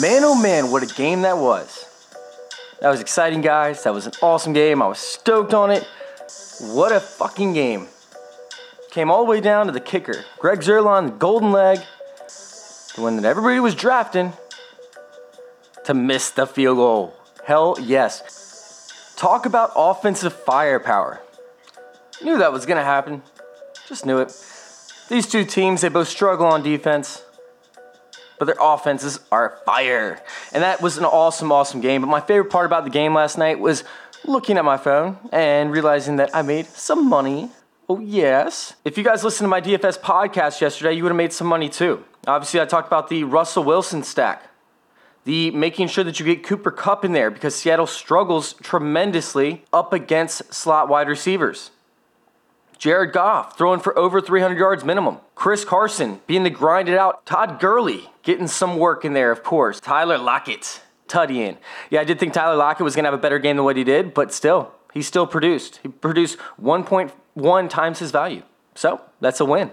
Man, oh man, what a game that was. That was exciting, guys. That was an awesome game. I was stoked on it. What a fucking game. Came all the way down to the kicker, Greg Zuerlein, golden leg, the one that everybody was drafting, to miss the field goal. Hell yes. Talk about offensive firepower. Knew that was going to happen. Just knew it. These two teams, they both struggle on defense but their offenses are fire. And that was an awesome, awesome game. But my favorite part about the game last night was looking at my phone and realizing that I made some money. Oh, yes. If you guys listened to my DFS podcast yesterday, you would have made some money too. Obviously, I talked about the Russell Wilson stack, the making sure that you get Cooper Kupp in there because Seattle struggles tremendously up against slot wide receivers. Jared Goff throwing for over 300 yards minimum. Chris Carson being the grinded out. Todd Gurley getting some work in there, of course. Tyler Lockett, Tuddy in. Yeah, I did think Tyler Lockett was going to have a better game than what he did, but still, he still produced. He produced 1.1 times his value. So that's a win.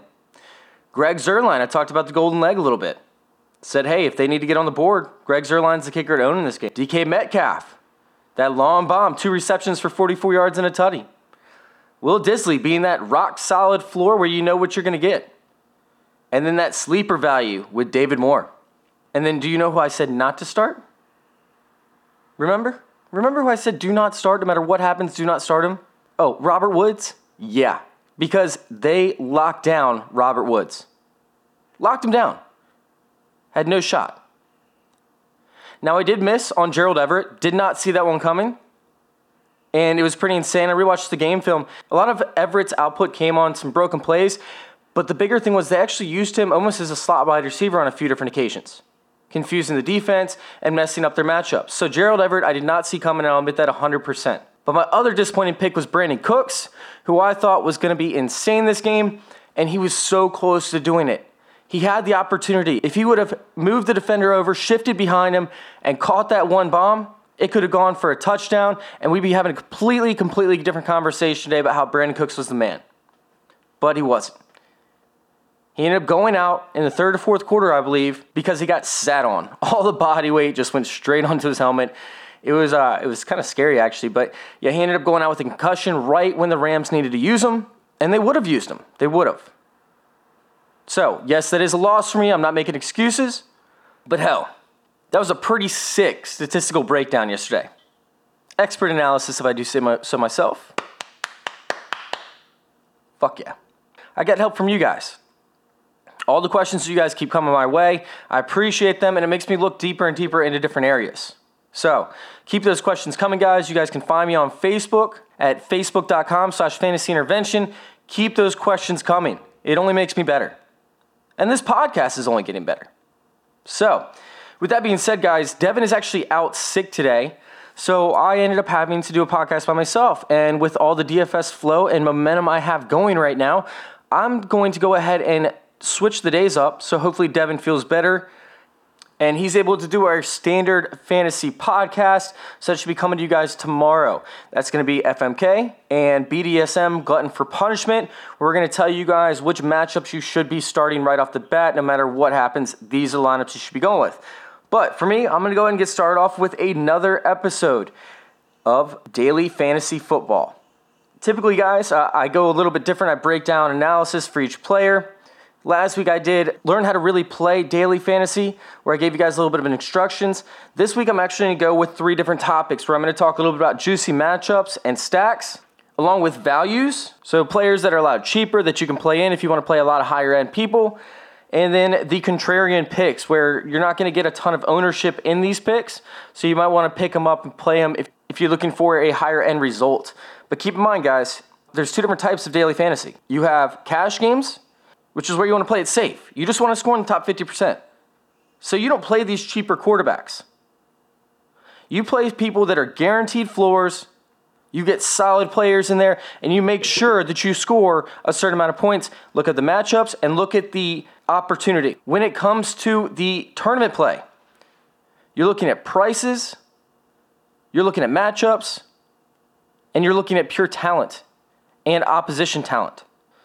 Greg Zuerlein, I talked about the golden leg a little bit. Said, hey, if they need to get on the board, Greg Zuerlein's the kicker to own in this game. DK Metcalf, that long bomb, two receptions for 44 yards and a tutty. Will Dissly being that rock solid floor where you know what you're going to get. And then that sleeper value with David Moore. And then do you know who I said not to start? Remember? Remember who I said do not start no matter what happens, do not start him? Oh, Robert Woods? Yeah, because they locked down Robert Woods. Locked him down. Had no shot. Now, I did miss on Gerald Everett, did not see that one coming and it was pretty insane. I rewatched the game film. A lot of Everett's output came on some broken plays, but the bigger thing was they actually used him almost as a slot wide receiver on a few different occasions, confusing the defense and messing up their matchups. So Gerald Everett, I did not see coming, and I'll admit that 100%. But my other disappointing pick was Brandin Cooks, who I thought was going to be insane this game, and he was so close to doing it. He had the opportunity. If he would have moved the defender over, shifted behind him, and caught that one bomb, it could have gone for a touchdown, and we'd be having a completely, completely different conversation today about how Brandin Cooks was the man. But he wasn't. He ended up going out in the third or fourth quarter, I believe, because he got sat on. All the body weight just went straight onto his helmet. It was uh, it was kind of scary actually, but yeah, he ended up going out with a concussion right when the Rams needed to use him, and they would have used him. They would have. So yes, that is a loss for me. I'm not making excuses, but hell, that was a pretty sick statistical breakdown yesterday. Expert analysis, if I do say my, so myself. Fuck yeah. I get help from you guys. All the questions you guys keep coming my way, I appreciate them, and it makes me look deeper and deeper into different areas. So keep those questions coming, guys. You guys can find me on Facebook at facebook.com slash fantasy intervention. Keep those questions coming. It only makes me better. And this podcast is only getting better. So, with that being said, guys, Devin is actually out sick today. So I ended up having to do a podcast by myself. And with all the DFS flow and momentum I have going right now, I'm going to go ahead and switch the days up. So hopefully Devin feels better and he's able to do our standard fantasy podcast. So that should be coming to you guys tomorrow. That's going to be FMK and BDSM Glutton for Punishment. We're going to tell you guys which matchups you should be starting right off the bat, no matter what happens. These are lineups you should be going with. But for me, I'm going to go ahead and get started off with another episode of Daily Fantasy Football. Typically, guys, uh, I go a little bit different. I break down analysis for each player. Last week I did learn how to really play daily fantasy, where I gave you guys a little bit of instructions. This week I'm actually going to go with three different topics, where I'm going to talk a little bit about juicy matchups and stacks, along with values. So players that are a lot cheaper that you can play in if you want to play a lot of higher end people and then the contrarian picks, where you're not going to get a ton of ownership in these picks. So you might want to pick them up and play them if, if you're looking for a higher end result. But keep in mind, guys, there's two different types of daily fantasy. You have cash games, which is where you want to play it safe. You just want to score in the top 50%. So you don't play these cheaper quarterbacks. You play people that are guaranteed floors. You get solid players in there, and you make sure that you score a certain amount of points. Look at the matchups and look at the opportunity. When it comes to the tournament play, you're looking at prices, you're looking at matchups, and you're looking at pure talent and opposition talent.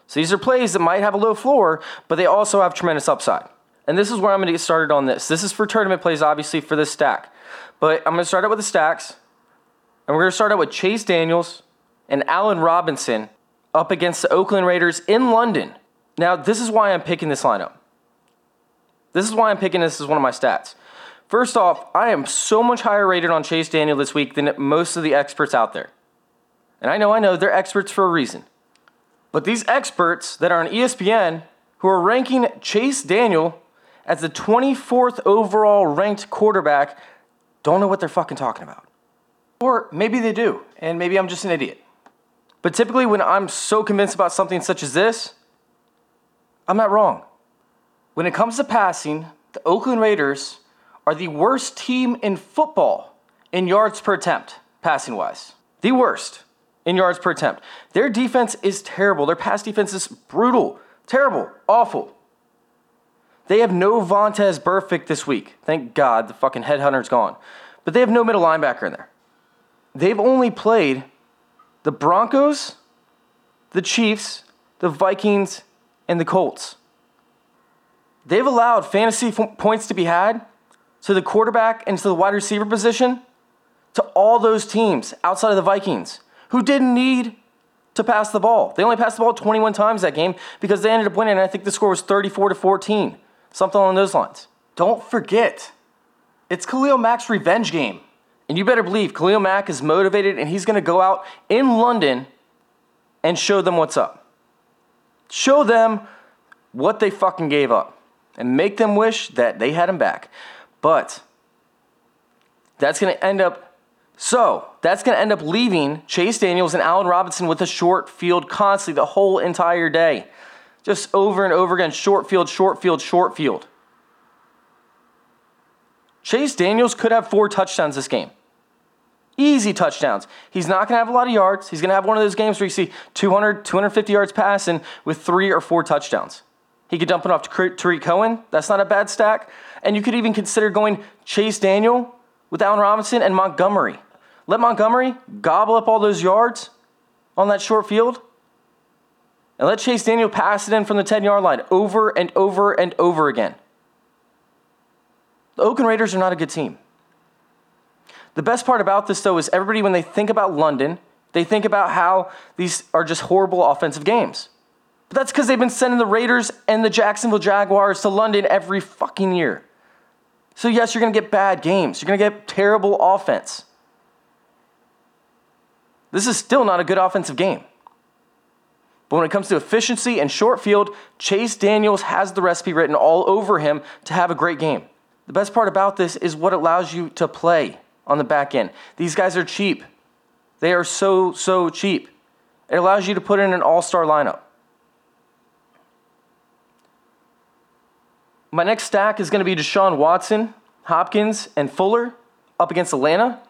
So these are plays that might have a low floor, but they also have tremendous upside. And this is where I'm going to get started on this. This is for tournament plays, obviously, for this stack. But I'm going to start out with the stacks. And we're going to start out with Chase Daniels and Allen Robinson up against the Oakland Raiders in London. Now, this is why I'm picking this lineup. This is why I'm picking this as one of my stats. First off, I am so much higher rated on Chase Daniel this week than most of the experts out there. And I know, I know, they're experts for a reason. But these experts that are on ESPN who are ranking Chase Daniel as the 24th overall ranked quarterback don't know what they're fucking talking about. Or maybe they do, and maybe I'm just an idiot. But typically, when I'm so convinced about something such as this, I'm not wrong. When it comes to passing, the Oakland Raiders are the worst team in football in yards per attempt, passing wise. The worst in yards per attempt. Their defense is terrible. Their pass defense is brutal, terrible, awful. They have no Vontaze Burfict this week. Thank God the fucking headhunter's gone. But they have no middle linebacker in there. They've only played the Broncos, the Chiefs, the Vikings, and the Colts. They've allowed fantasy f- points to be had to the quarterback and to the wide receiver position to all those teams outside of the Vikings who didn't need to pass the ball. They only passed the ball 21 times that game because they ended up winning. And I think the score was 34 to 14, something along those lines. Don't forget, it's Khalil Mack's revenge game. And you better believe Khalil Mack is motivated and he's going to go out in London and show them what's up. Show them what they fucking gave up and make them wish that they had him back. But that's going to end up so that's going to end up leaving Chase Daniels and Allen Robinson with a short field constantly the whole entire day. Just over and over again, short field, short field, short field. Chase Daniels could have four touchdowns this game. Easy touchdowns. He's not going to have a lot of yards. He's going to have one of those games where you see 200, 250 yards passing with three or four touchdowns. He could dump it off to Tarik Cohen. That's not a bad stack. And you could even consider going Chase Daniel with Allen Robinson and Montgomery. Let Montgomery gobble up all those yards on that short field. And let Chase Daniel pass it in from the 10 yard line over and over and over again. The Oakland Raiders are not a good team. The best part about this, though, is everybody, when they think about London, they think about how these are just horrible offensive games. But that's because they've been sending the Raiders and the Jacksonville Jaguars to London every fucking year. So, yes, you're going to get bad games. You're going to get terrible offense. This is still not a good offensive game. But when it comes to efficiency and short field, Chase Daniels has the recipe written all over him to have a great game. The best part about this is what allows you to play on the back end. These guys are cheap. They are so, so cheap. It allows you to put in an all star lineup. My next stack is going to be Deshaun Watson, Hopkins, and Fuller up against Atlanta.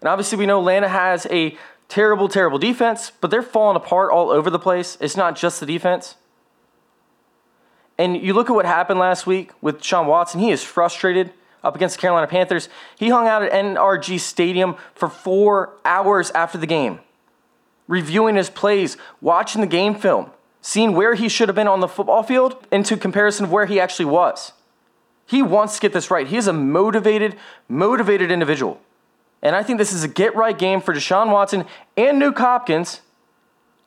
And obviously, we know Atlanta has a terrible, terrible defense, but they're falling apart all over the place. It's not just the defense. And you look at what happened last week with Sean Watson, he is frustrated up against the Carolina Panthers. He hung out at NRG Stadium for four hours after the game, reviewing his plays, watching the game film, seeing where he should have been on the football field into comparison of where he actually was. He wants to get this right. He is a motivated, motivated individual. And I think this is a get right game for Deshaun Watson and Nuk Hopkins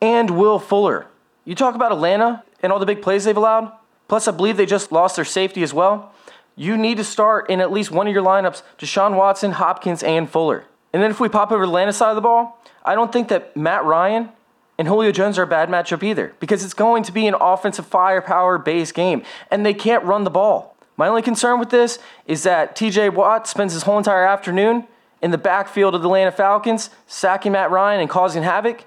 and Will Fuller. You talk about Atlanta and all the big plays they've allowed. Plus, I believe they just lost their safety as well. You need to start in at least one of your lineups Deshaun Watson, Hopkins, and Fuller. And then if we pop over to the Atlanta side of the ball, I don't think that Matt Ryan and Julio Jones are a bad matchup either because it's going to be an offensive firepower based game and they can't run the ball. My only concern with this is that TJ Watt spends his whole entire afternoon in the backfield of the Atlanta Falcons, sacking Matt Ryan and causing havoc.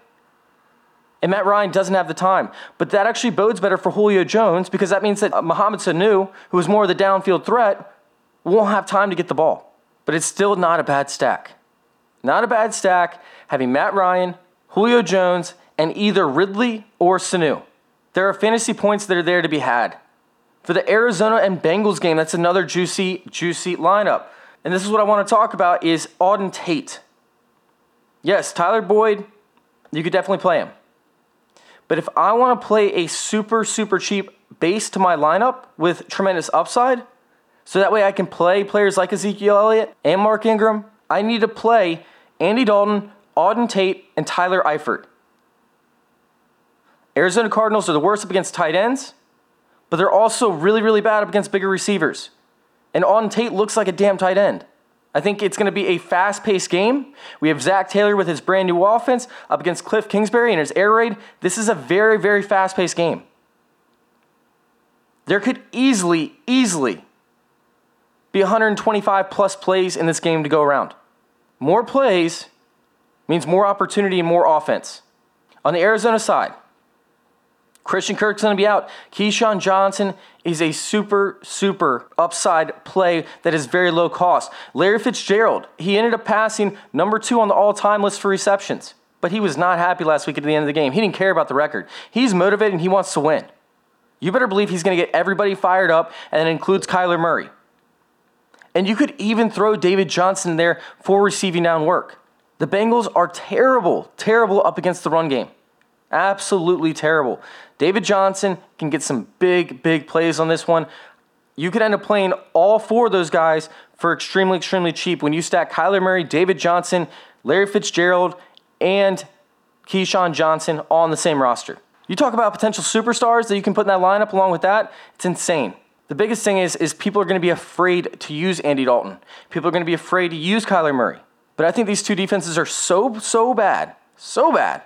And Matt Ryan doesn't have the time. But that actually bodes better for Julio Jones because that means that uh, Mohamed Sanu, who is more of the downfield threat, won't have time to get the ball. But it's still not a bad stack. Not a bad stack having Matt Ryan, Julio Jones, and either Ridley or Sanu. There are fantasy points that are there to be had. For the Arizona and Bengals game, that's another juicy, juicy lineup. And this is what I want to talk about is Auden Tate. Yes, Tyler Boyd, you could definitely play him. But if I want to play a super, super cheap base to my lineup with tremendous upside, so that way I can play players like Ezekiel Elliott and Mark Ingram, I need to play Andy Dalton, Auden Tate, and Tyler Eifert. Arizona Cardinals are the worst up against tight ends, but they're also really, really bad up against bigger receivers. And Auden Tate looks like a damn tight end. I think it's going to be a fast paced game. We have Zac Taylor with his brand new offense up against Cliff Kingsbury and his air raid. This is a very, very fast paced game. There could easily, easily be 125 plus plays in this game to go around. More plays means more opportunity and more offense. On the Arizona side, Christian Kirk's going to be out. KeeSean Johnson is a super, super upside play that is very low cost. Larry Fitzgerald, he ended up passing number two on the all time list for receptions, but he was not happy last week at the end of the game. He didn't care about the record. He's motivated and he wants to win. You better believe he's going to get everybody fired up, and it includes Kyler Murray. And you could even throw David Johnson in there for receiving down work. The Bengals are terrible, terrible up against the run game. Absolutely terrible. David Johnson can get some big, big plays on this one. You could end up playing all four of those guys for extremely, extremely cheap when you stack Kyler Murray, David Johnson, Larry Fitzgerald, and KeeSean Johnson all on the same roster. You talk about potential superstars that you can put in that lineup along with that, it's insane. The biggest thing is, is people are going to be afraid to use Andy Dalton. People are going to be afraid to use Kyler Murray. But I think these two defenses are so, so bad, so bad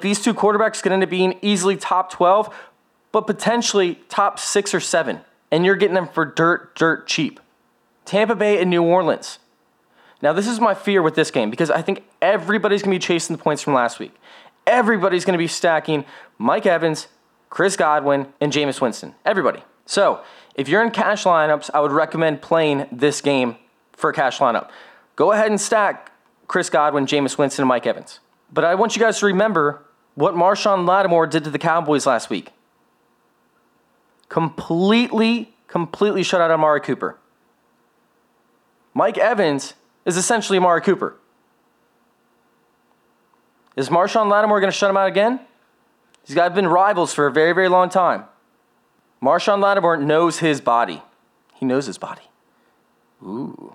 these two quarterbacks could end up being easily top 12, but potentially top six or seven. And you're getting them for dirt, dirt cheap. Tampa Bay and New Orleans. Now, this is my fear with this game because I think everybody's going to be chasing the points from last week. Everybody's going to be stacking Mike Evans, Chris Godwin, and Jameis Winston. Everybody. So, if you're in cash lineups, I would recommend playing this game for a cash lineup. Go ahead and stack Chris Godwin, Jameis Winston, and Mike Evans. But I want you guys to remember what Marshon Lattimore did to the Cowboys last week. Completely, completely shut out Amari Cooper. Mike Evans is essentially Amari Cooper. Is Marshon Lattimore going to shut him out again? These guys have been rivals for a very, very long time. Marshon Lattimore knows his body. He knows his body. Ooh.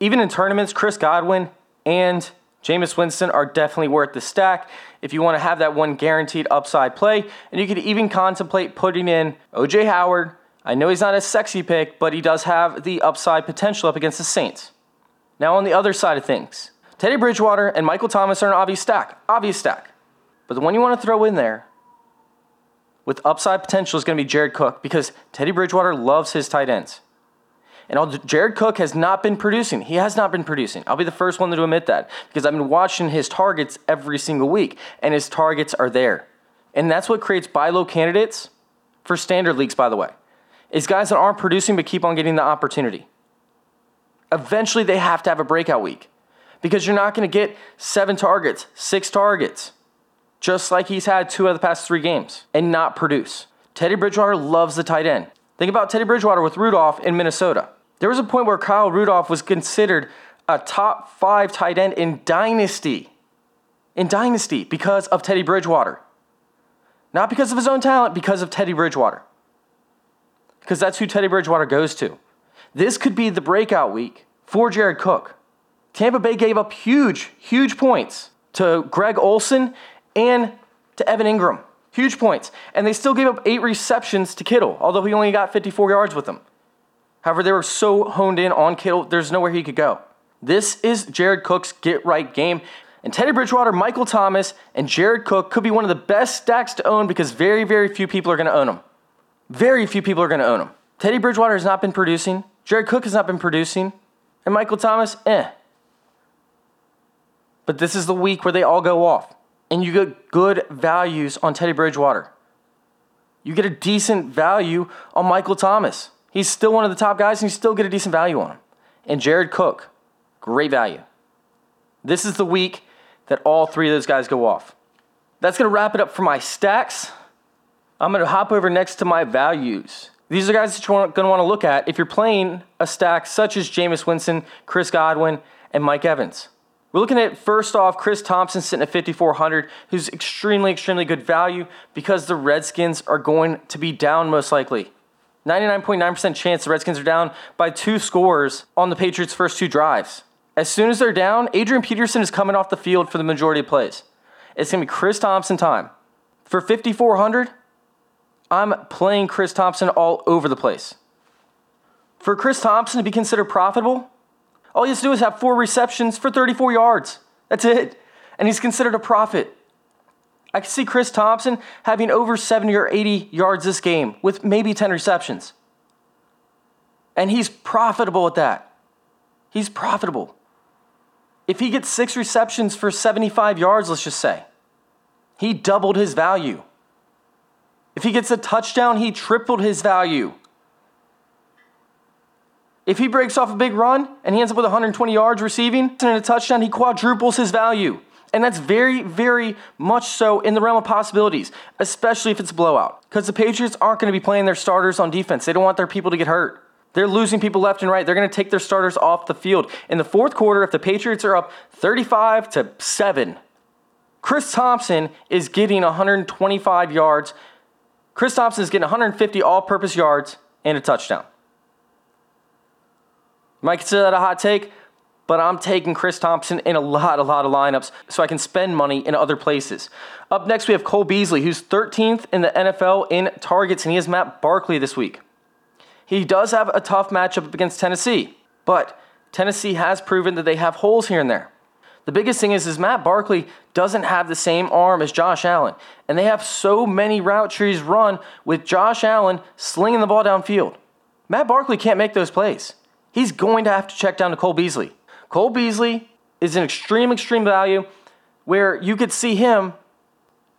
Even in tournaments, Chris Godwin and Jameis Winston are definitely worth the stack if you want to have that one guaranteed upside play. And you could even contemplate putting in OJ Howard. I know he's not a sexy pick, but he does have the upside potential up against the Saints. Now, on the other side of things, Teddy Bridgewater and Michael Thomas are an obvious stack. Obvious stack. But the one you want to throw in there with upside potential is going to be Jared Cook because Teddy Bridgewater loves his tight ends. And Jared Cook has not been producing. He has not been producing. I'll be the first one to admit that because I've been watching his targets every single week, and his targets are there. And that's what creates buy low candidates for standard leagues, by the way, is guys that aren't producing but keep on getting the opportunity. Eventually, they have to have a breakout week because you're not going to get seven targets, six targets, just like he's had two of the past three games and not produce. Teddy Bridgewater loves the tight end. Think about Teddy Bridgewater with Rudolph in Minnesota. There was a point where Kyle Rudolph was considered a top five tight end in Dynasty. In Dynasty because of Teddy Bridgewater. Not because of his own talent, because of Teddy Bridgewater. Because that's who Teddy Bridgewater goes to. This could be the breakout week for Jared Cook. Tampa Bay gave up huge, huge points to Greg Olsen and to Evan Engram. Huge points. And they still gave up eight receptions to Kittle, although he only got 54 yards with them. However, they were so honed in on Kittle, there's nowhere he could go. This is Jared Cook's get right game. And Teddy Bridgewater, Michael Thomas, and Jared Cook could be one of the best stacks to own because very, very few people are going to own them. Very few people are going to own them. Teddy Bridgewater has not been producing. Jared Cook has not been producing. And Michael Thomas, eh. But this is the week where they all go off. And you get good values on Teddy Bridgewater. You get a decent value on Michael Thomas. He's still one of the top guys, and you still get a decent value on him. And Jared Cook, great value. This is the week that all three of those guys go off. That's going to wrap it up for my stacks. I'm going to hop over next to my values. These are guys that you're going to want to look at if you're playing a stack such as Jameis Winston, Chris Godwin, and Mike Evans. We're looking at first off Chris Thompson sitting at 5,400, who's extremely, extremely good value because the Redskins are going to be down most likely. 99.9% chance the Redskins are down by two scores on the Patriots' first two drives. As soon as they're down, Adrian Peterson is coming off the field for the majority of plays. It's going to be Chris Thompson time. For 5,400, I'm playing Chris Thompson all over the place. For Chris Thompson to be considered profitable, all he has to do is have four receptions for 34 yards. That's it. And he's considered a profit. I can see Chris Thompson having over 70 or 80 yards this game with maybe 10 receptions. And he's profitable at that. He's profitable. If he gets six receptions for 75 yards, let's just say, he doubled his value. If he gets a touchdown, he tripled his value. If he breaks off a big run and he ends up with 120 yards receiving and a touchdown, he quadruples his value. And that's very, very much so in the realm of possibilities, especially if it's a blowout. Because the Patriots aren't going to be playing their starters on defense. They don't want their people to get hurt. They're losing people left and right. They're going to take their starters off the field. In the fourth quarter, if the Patriots are up 35 to 7, Chris Thompson is getting 125 yards. Chris Thompson is getting 150 all purpose yards and a touchdown. You might consider that a hot take, but I'm taking Chris Thompson in a lot, a lot of lineups so I can spend money in other places. Up next, we have Cole Beasley, who's 13th in the NFL in targets, and he has Matt Barkley this week. He does have a tough matchup against Tennessee, but Tennessee has proven that they have holes here and there. The biggest thing is, is Matt Barkley doesn't have the same arm as Josh Allen, and they have so many route trees run with Josh Allen slinging the ball downfield. Matt Barkley can't make those plays. He's going to have to check down to Cole Beasley. Cole Beasley is an extreme, extreme value where you could see him,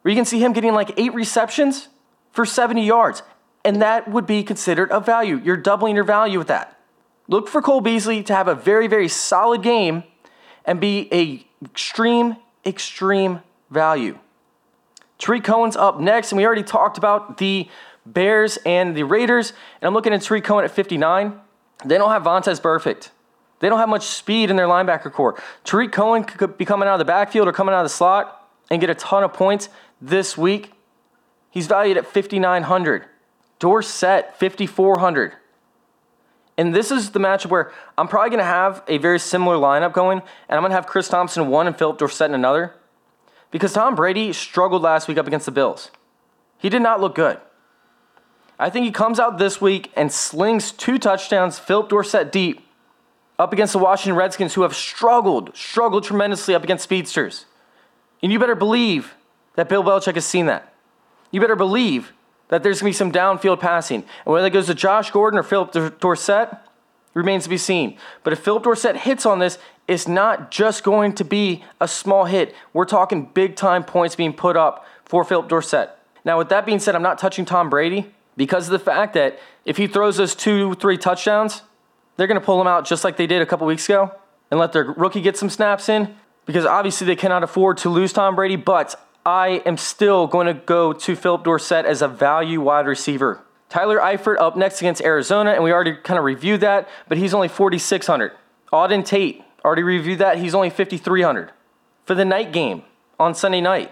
where you can see him getting like eight receptions for 70 yards and that would be considered a value. You're doubling your value with that. Look for Cole Beasley to have a very, very solid game and be a extreme, extreme value. Tarik Cohen's up next, and we already talked about the Bears and the Raiders. And I'm looking at Tarik Cohen at 59. They don't have Vontaze Burfict. They don't have much speed in their linebacker core. Tarik Cohen could be coming out of the backfield or coming out of the slot and get a ton of points this week. He's valued at 5,900. Dorsett, 5,400. And this is the matchup where I'm probably going to have a very similar lineup going, and I'm going to have Chris Thompson one and Phillip Dorsett in another. Because Tom Brady struggled last week up against the Bills. He did not look good. I think he comes out this week and slings two touchdowns, Phillip Dorsett deep, up against the Washington Redskins, who have struggled, struggled tremendously up against speedsters. And you better believe that Bill Belichick has seen that. You better believe that there's going to be some downfield passing. And whether that goes to Josh Gordon or Phillip Dorsett remains to be seen. But if Phillip Dorsett hits on this, it's not just going to be a small hit. We're talking big time points being put up for Phillip Dorsett. Now, with that being said, I'm not touching Tom Brady because of the fact that if he throws those two, three touchdowns, they're going to pull him out just like they did a couple weeks ago and let their rookie get some snaps in because obviously they cannot afford to lose Tom Brady. But I am still going to go to Phillip Dorsett as a value wide receiver. Tyler Eifert up next against Arizona, and we already kind of reviewed that, but he's only 4,600. Auden Tate, already reviewed that, he's only 5,300. For the night game on Sunday night,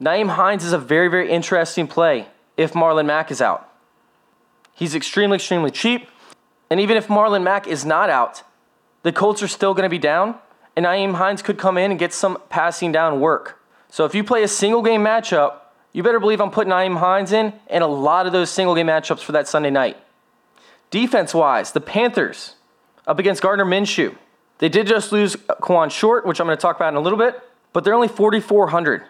Nyheim Hines is a very, very interesting play if Marlon Mack is out. He's extremely, extremely cheap, and even if Marlon Mack is not out, the Colts are still going to be down, and Nyheim Hines could come in and get some passing down work. So if you play a single game matchup, you better believe I'm putting Nyheim Hines in and a lot of those single game matchups for that Sunday night. Defense wise, the Panthers up against Gardner Minshew. They did just lose Kawann Short, which I'm going to talk about in a little bit. but they're only 4,400.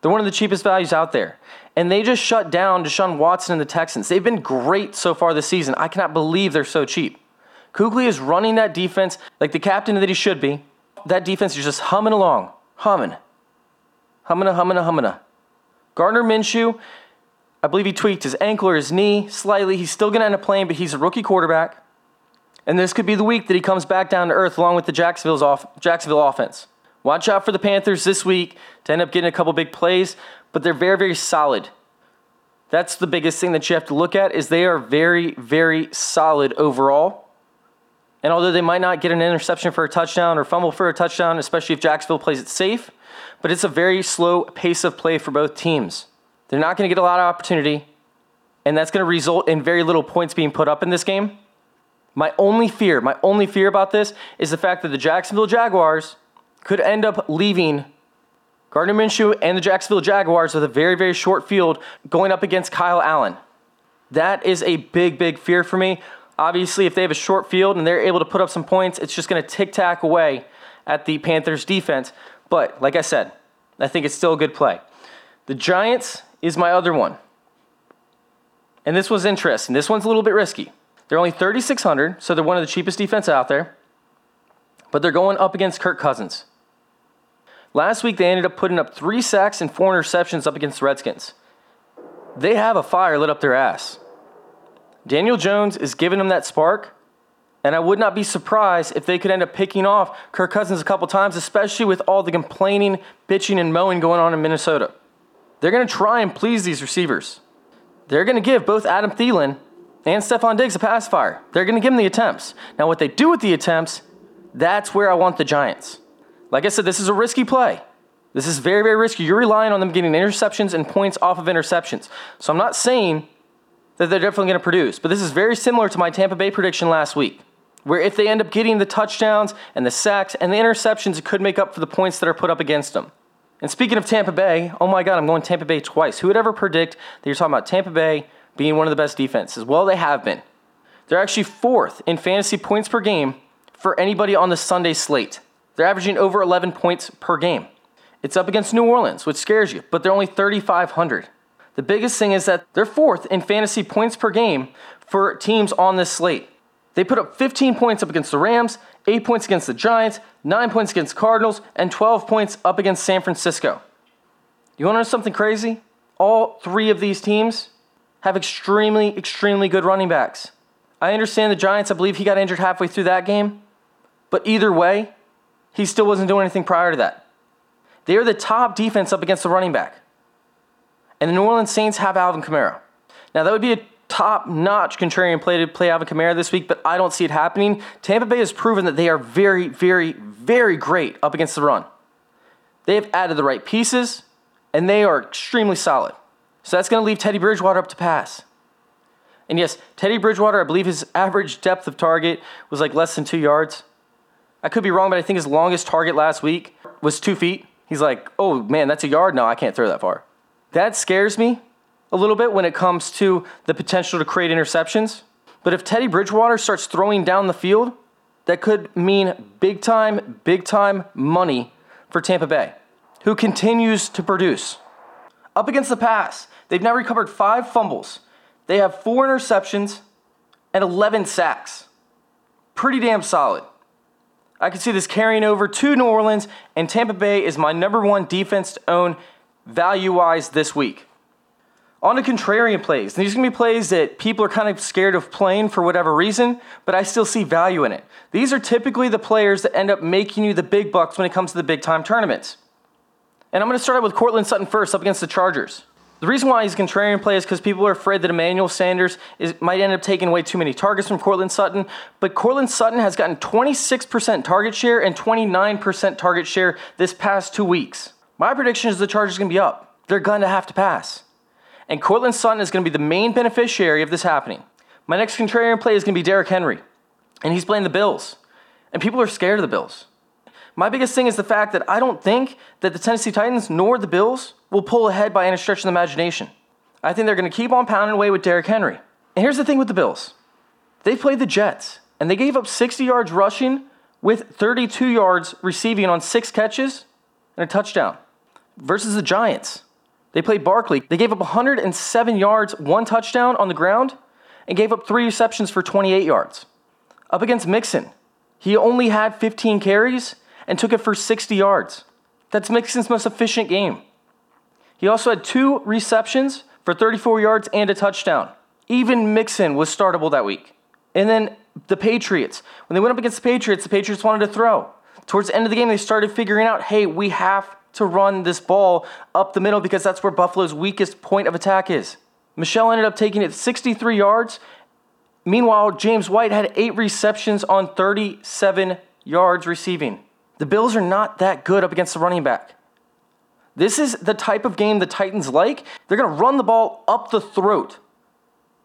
They're one of the cheapest values out there. And they just shut down Deshaun Watson and the Texans. They've been great so far this season. I cannot believe they're so cheap. Kuechly is running that defense like the captain that he should be. That defense is just humming along, humming, humming, humming, humming. Gardner Minshew, I believe he tweaked his ankle or his knee slightly. He's still going to end up playing, but he's a rookie quarterback. And this could be the week that he comes back down to earth along with the Jacksonville's off, Jacksonville offense. Watch out for the Panthers this week to end up getting a couple big plays, but they're very, very solid. That's the biggest thing that you have to look at is they are very, very solid overall. And although they might not get an interception for a touchdown or fumble for a touchdown, especially if Jacksonville plays it safe, but it's a very slow pace of play for both teams. They're not going to get a lot of opportunity, and that's going to result in very little points being put up in this game. My only fear, my only fear about this is the fact that the Jacksonville Jaguars could end up leaving Gardner Minshew and the Jacksonville Jaguars with a very, very short field going up against Kyle Allen. That is a big, big fear for me. Obviously, if they have a short field and they're able to put up some points, it's just going to tick tack away at the Panthers defense. But like I said, I think it's still a good play. The Giants is my other one. And this was interesting. This one's a little bit risky. They're only 3,600, so they're one of the cheapest defense out there. But they're going up against Kirk Cousins. Last week, they ended up putting up three sacks and four interceptions up against the Redskins. They have a fire lit up their ass. Daniel Jones is giving them that spark, and I would not be surprised if they could end up picking off Kirk Cousins a couple times, especially with all the complaining, bitching, and mowing going on in Minnesota. They're going to try and please these receivers. They're going to give both Adam Thielen and Stefon Diggs a pass fire. They're going to give them the attempts. Now, what they do with the attempts, that's where I want the Giants. Like I said, this is a risky play. This is very, very risky. You're relying on them getting interceptions and points off of interceptions. So I'm not saying that they're definitely going to produce, but this is very similar to my Tampa Bay prediction last week, where if they end up getting the touchdowns and the sacks and the interceptions, it could make up for the points that are put up against them. And speaking of Tampa Bay, oh my God, I'm going Tampa Bay twice. Who would ever predict that you're talking about Tampa Bay being one of the best defenses? Well, they have been. They're actually fourth in fantasy points per game for anybody on the Sunday slate. They're averaging over 11 points per game. It's up against New Orleans, which scares you, but they're only 3,500. The biggest thing is that they're fourth in fantasy points per game for teams on this slate. They put up 15 points up against the Rams, 8 points against the Giants, 9 points against Cardinals, and 12 points up against San Francisco. You want to know something crazy? All three of these teams have extremely, extremely good running backs. I understand the Giants, I believe he got injured halfway through that game, but either way, he still wasn't doing anything prior to that. They are the top defense up against the running back. And the New Orleans Saints have Alvin Kamara. Now, that would be a top notch contrarian play to play Alvin Kamara this week, but I don't see it happening. Tampa Bay has proven that they are very, very, very great up against the run. They have added the right pieces, and they are extremely solid. So that's going to leave Teddy Bridgewater up to pass. And yes, Teddy Bridgewater, I believe his average depth of target was like less than two yards. I could be wrong, but I think his longest target last week was two feet. He's like, oh man, that's a yard. No, I can't throw that far. That scares me a little bit when it comes to the potential to create interceptions. But if Teddy Bridgewater starts throwing down the field, that could mean big time, big time money for Tampa Bay, who continues to produce. Up against the pass, they've now recovered five fumbles. They have four interceptions and 11 sacks. Pretty damn solid. I can see this carrying over to New Orleans, and Tampa Bay is my number one defense to own value wise this week. On to contrarian plays. These are going to be plays that people are kind of scared of playing for whatever reason, but I still see value in it. These are typically the players that end up making you the big bucks when it comes to the big time tournaments. And I'm going to start out with Courtland Sutton first up against the Chargers. The reason why he's a contrarian play is because people are afraid that Emmanuel Sanders is, might end up taking away too many targets from Courtland Sutton. But Courtland Sutton has gotten 26% target share and 29% target share this past two weeks. My prediction is the Chargers are going to be up. They're going to have to pass. And Courtland Sutton is going to be the main beneficiary of this happening. My next contrarian play is going to be Derrick Henry. And he's playing the Bills. And people are scared of the Bills. My biggest thing is the fact that I don't think that the Tennessee Titans nor the Bills will pull ahead by any stretch of the imagination. I think they're going to keep on pounding away with Derrick Henry. And here's the thing with the Bills they played the Jets, and they gave up 60 yards rushing with 32 yards receiving on six catches and a touchdown. Versus the Giants, they played Barkley. They gave up 107 yards, one touchdown on the ground, and gave up three receptions for 28 yards. Up against Mixon, he only had 15 carries and took it for 60 yards. That's Mixon's most efficient game. He also had two receptions for 34 yards and a touchdown. Even Mixon was startable that week. And then the Patriots, when they went up against the Patriots, the Patriots wanted to throw. Towards the end of the game, they started figuring out hey, we have to run this ball up the middle because that's where Buffalo's weakest point of attack is. Michel ended up taking it 63 yards. Meanwhile, James White had eight receptions on 37 yards receiving. The Bills are not that good up against the running back. This is the type of game the Titans like. They're going to run the ball up the throat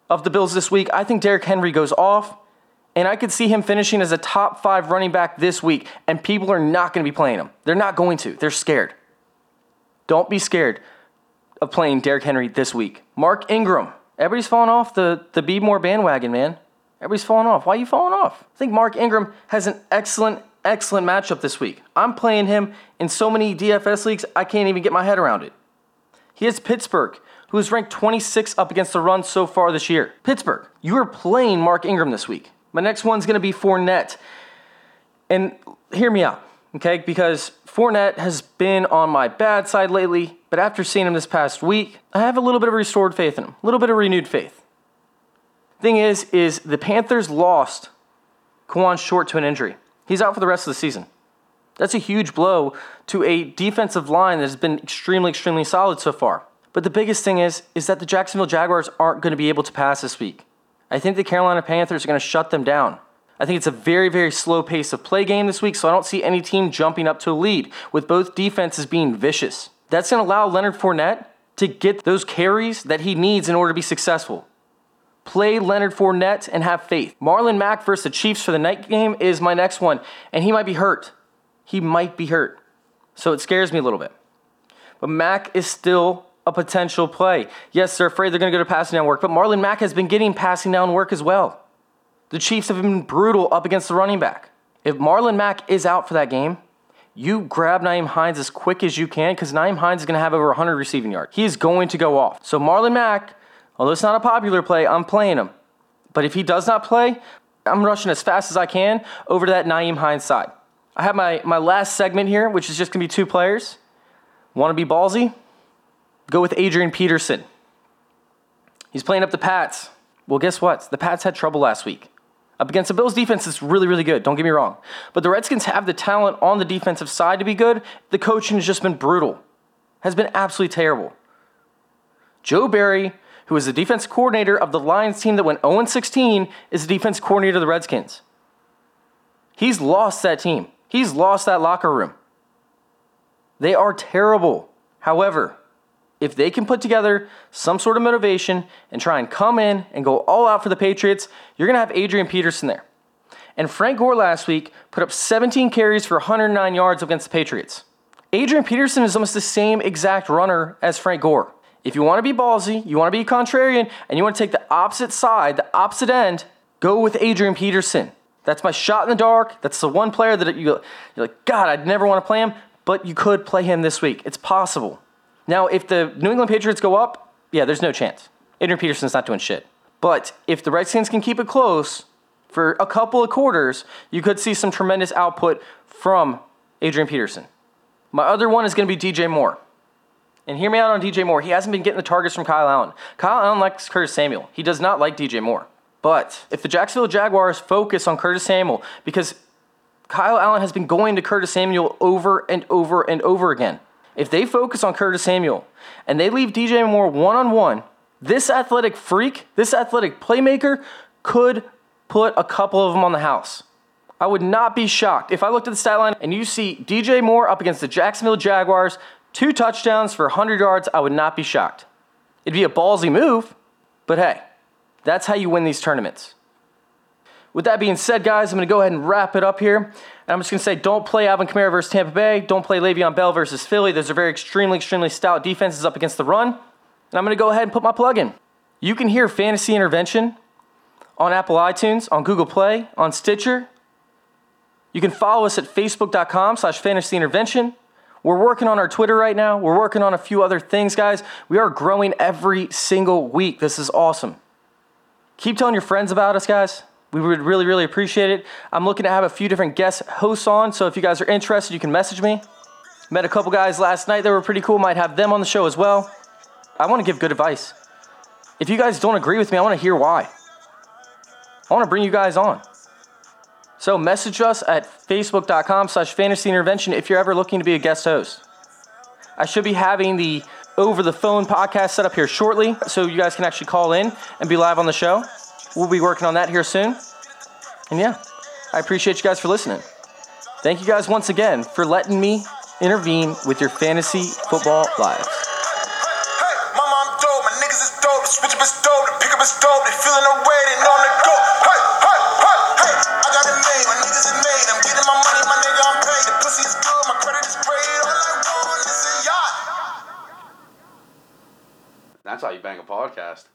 of the Bills this week. I think Derrick Henry goes off, and I could see him finishing as a top five running back this week, and people are not going to be playing him. They're not going to. They're scared. Don't be scared of playing Derrick Henry this week. Mark Ingram. Everybody's falling off the, the B-More bandwagon, man. Everybody's falling off. Why are you falling off? I think Mark Ingram has an excellent excellent matchup this week. I'm playing him in so many DFS leagues, I can't even get my head around it. He has Pittsburgh, who is ranked 26 up against the run so far this year. Pittsburgh, you are playing Mark Ingram this week. My next one's going to be Fournette. And hear me out, okay? Because Fournette has been on my bad side lately, but after seeing him this past week, I have a little bit of restored faith in him, a little bit of renewed faith. Thing is, is the Panthers lost Kawann Short to an injury. He's out for the rest of the season. That's a huge blow to a defensive line that has been extremely, extremely solid so far. But the biggest thing is, is that the Jacksonville Jaguars aren't going to be able to pass this week. I think the Carolina Panthers are going to shut them down. I think it's a very, very slow pace of play game this week, so I don't see any team jumping up to a lead, with both defenses being vicious. That's going to allow Leonard Fournette to get those carries that he needs in order to be successful. Play Leonard Fournette and have faith. Marlon Mack versus the Chiefs for the night game is my next one, and he might be hurt. He might be hurt. So it scares me a little bit. But Mack is still a potential play. Yes, they're afraid they're going to go to passing down work, but Marlon Mack has been getting passing down work as well. The Chiefs have been brutal up against the running back. If Marlon Mack is out for that game, you grab Nyheim Hines as quick as you can because Nyheim Hines is going to have over 100 receiving yards. He is going to go off. So Marlon Mack Although it's not a popular play, I'm playing him. But if he does not play, I'm rushing as fast as I can over to that Nyheim Hines side. I have my, my last segment here, which is just going to be two players. Want to be ballsy? Go with Adrian Peterson. He's playing up the Pats. Well, guess what? The Pats had trouble last week. Up against the Bills defense is really, really good. Don't get me wrong. But the Redskins have the talent on the defensive side to be good. The coaching has just been brutal, has been absolutely terrible. Joe Barry who is the defense coordinator of the Lions team that went 0 16, is the defense coordinator of the Redskins. He's lost that team. He's lost that locker room. They are terrible. However, if they can put together some sort of motivation and try and come in and go all out for the Patriots, you're going to have Adrian Peterson there. And Frank Gore last week put up 17 carries for 109 yards against the Patriots. Adrian Peterson is almost the same exact runner as Frank Gore. If you want to be ballsy, you want to be contrarian, and you want to take the opposite side, the opposite end, go with Adrian Peterson. That's my shot in the dark. That's the one player that you, you're like, God, I'd never want to play him, but you could play him this week. It's possible. Now, if the New England Patriots go up, yeah, there's no chance. Adrian Peterson's not doing shit. But if the Redskins can keep it close for a couple of quarters, you could see some tremendous output from Adrian Peterson. My other one is going to be DJ Moore. And hear me out on DJ Moore. He hasn't been getting the targets from Kyle Allen. Kyle Allen likes Curtis Samuel. He does not like DJ Moore. But if the Jacksonville Jaguars focus on Curtis Samuel, because Kyle Allen has been going to Curtis Samuel over and over and over again. If they focus on Curtis Samuel and they leave DJ Moore one on one, this athletic freak, this athletic playmaker could put a couple of them on the house. I would not be shocked if I looked at the stat line and you see DJ Moore up against the Jacksonville Jaguars Two touchdowns for 100 yards, I would not be shocked. It'd be a ballsy move, but hey, that's how you win these tournaments. With that being said, guys, I'm going to go ahead and wrap it up here. And I'm just going to say don't play Alvin Kamara versus Tampa Bay. Don't play Le'Veon Bell versus Philly. Those are very extremely, extremely stout defenses up against the run. And I'm going to go ahead and put my plug in. You can hear Fantasy Intervention on Apple iTunes, on Google Play, on Stitcher. You can follow us at facebook.com slash fantasy intervention We're working on our Twitter right now. We're working on a few other things, guys. We are growing every single week. This is awesome. Keep telling your friends about us, guys. We would really, really appreciate it. I'm looking to have a few different guest hosts on, so if you guys are interested, you can message me. Met a couple guys last night that were pretty cool. Might have them on the show as well. I want to give good advice. If you guys don't agree with me, I want to hear why. I want to bring you guys on. So message us at facebook.com slash fantasy intervention if you're ever looking to be a guest host. I should be having the over the phone podcast set up here shortly so you guys can actually call in and be live on the show. We'll be working on that here soon. And yeah, I appreciate you guys for listening. Thank you guys once again for letting me intervene with your fantasy football lives. Hey, bang a podcast.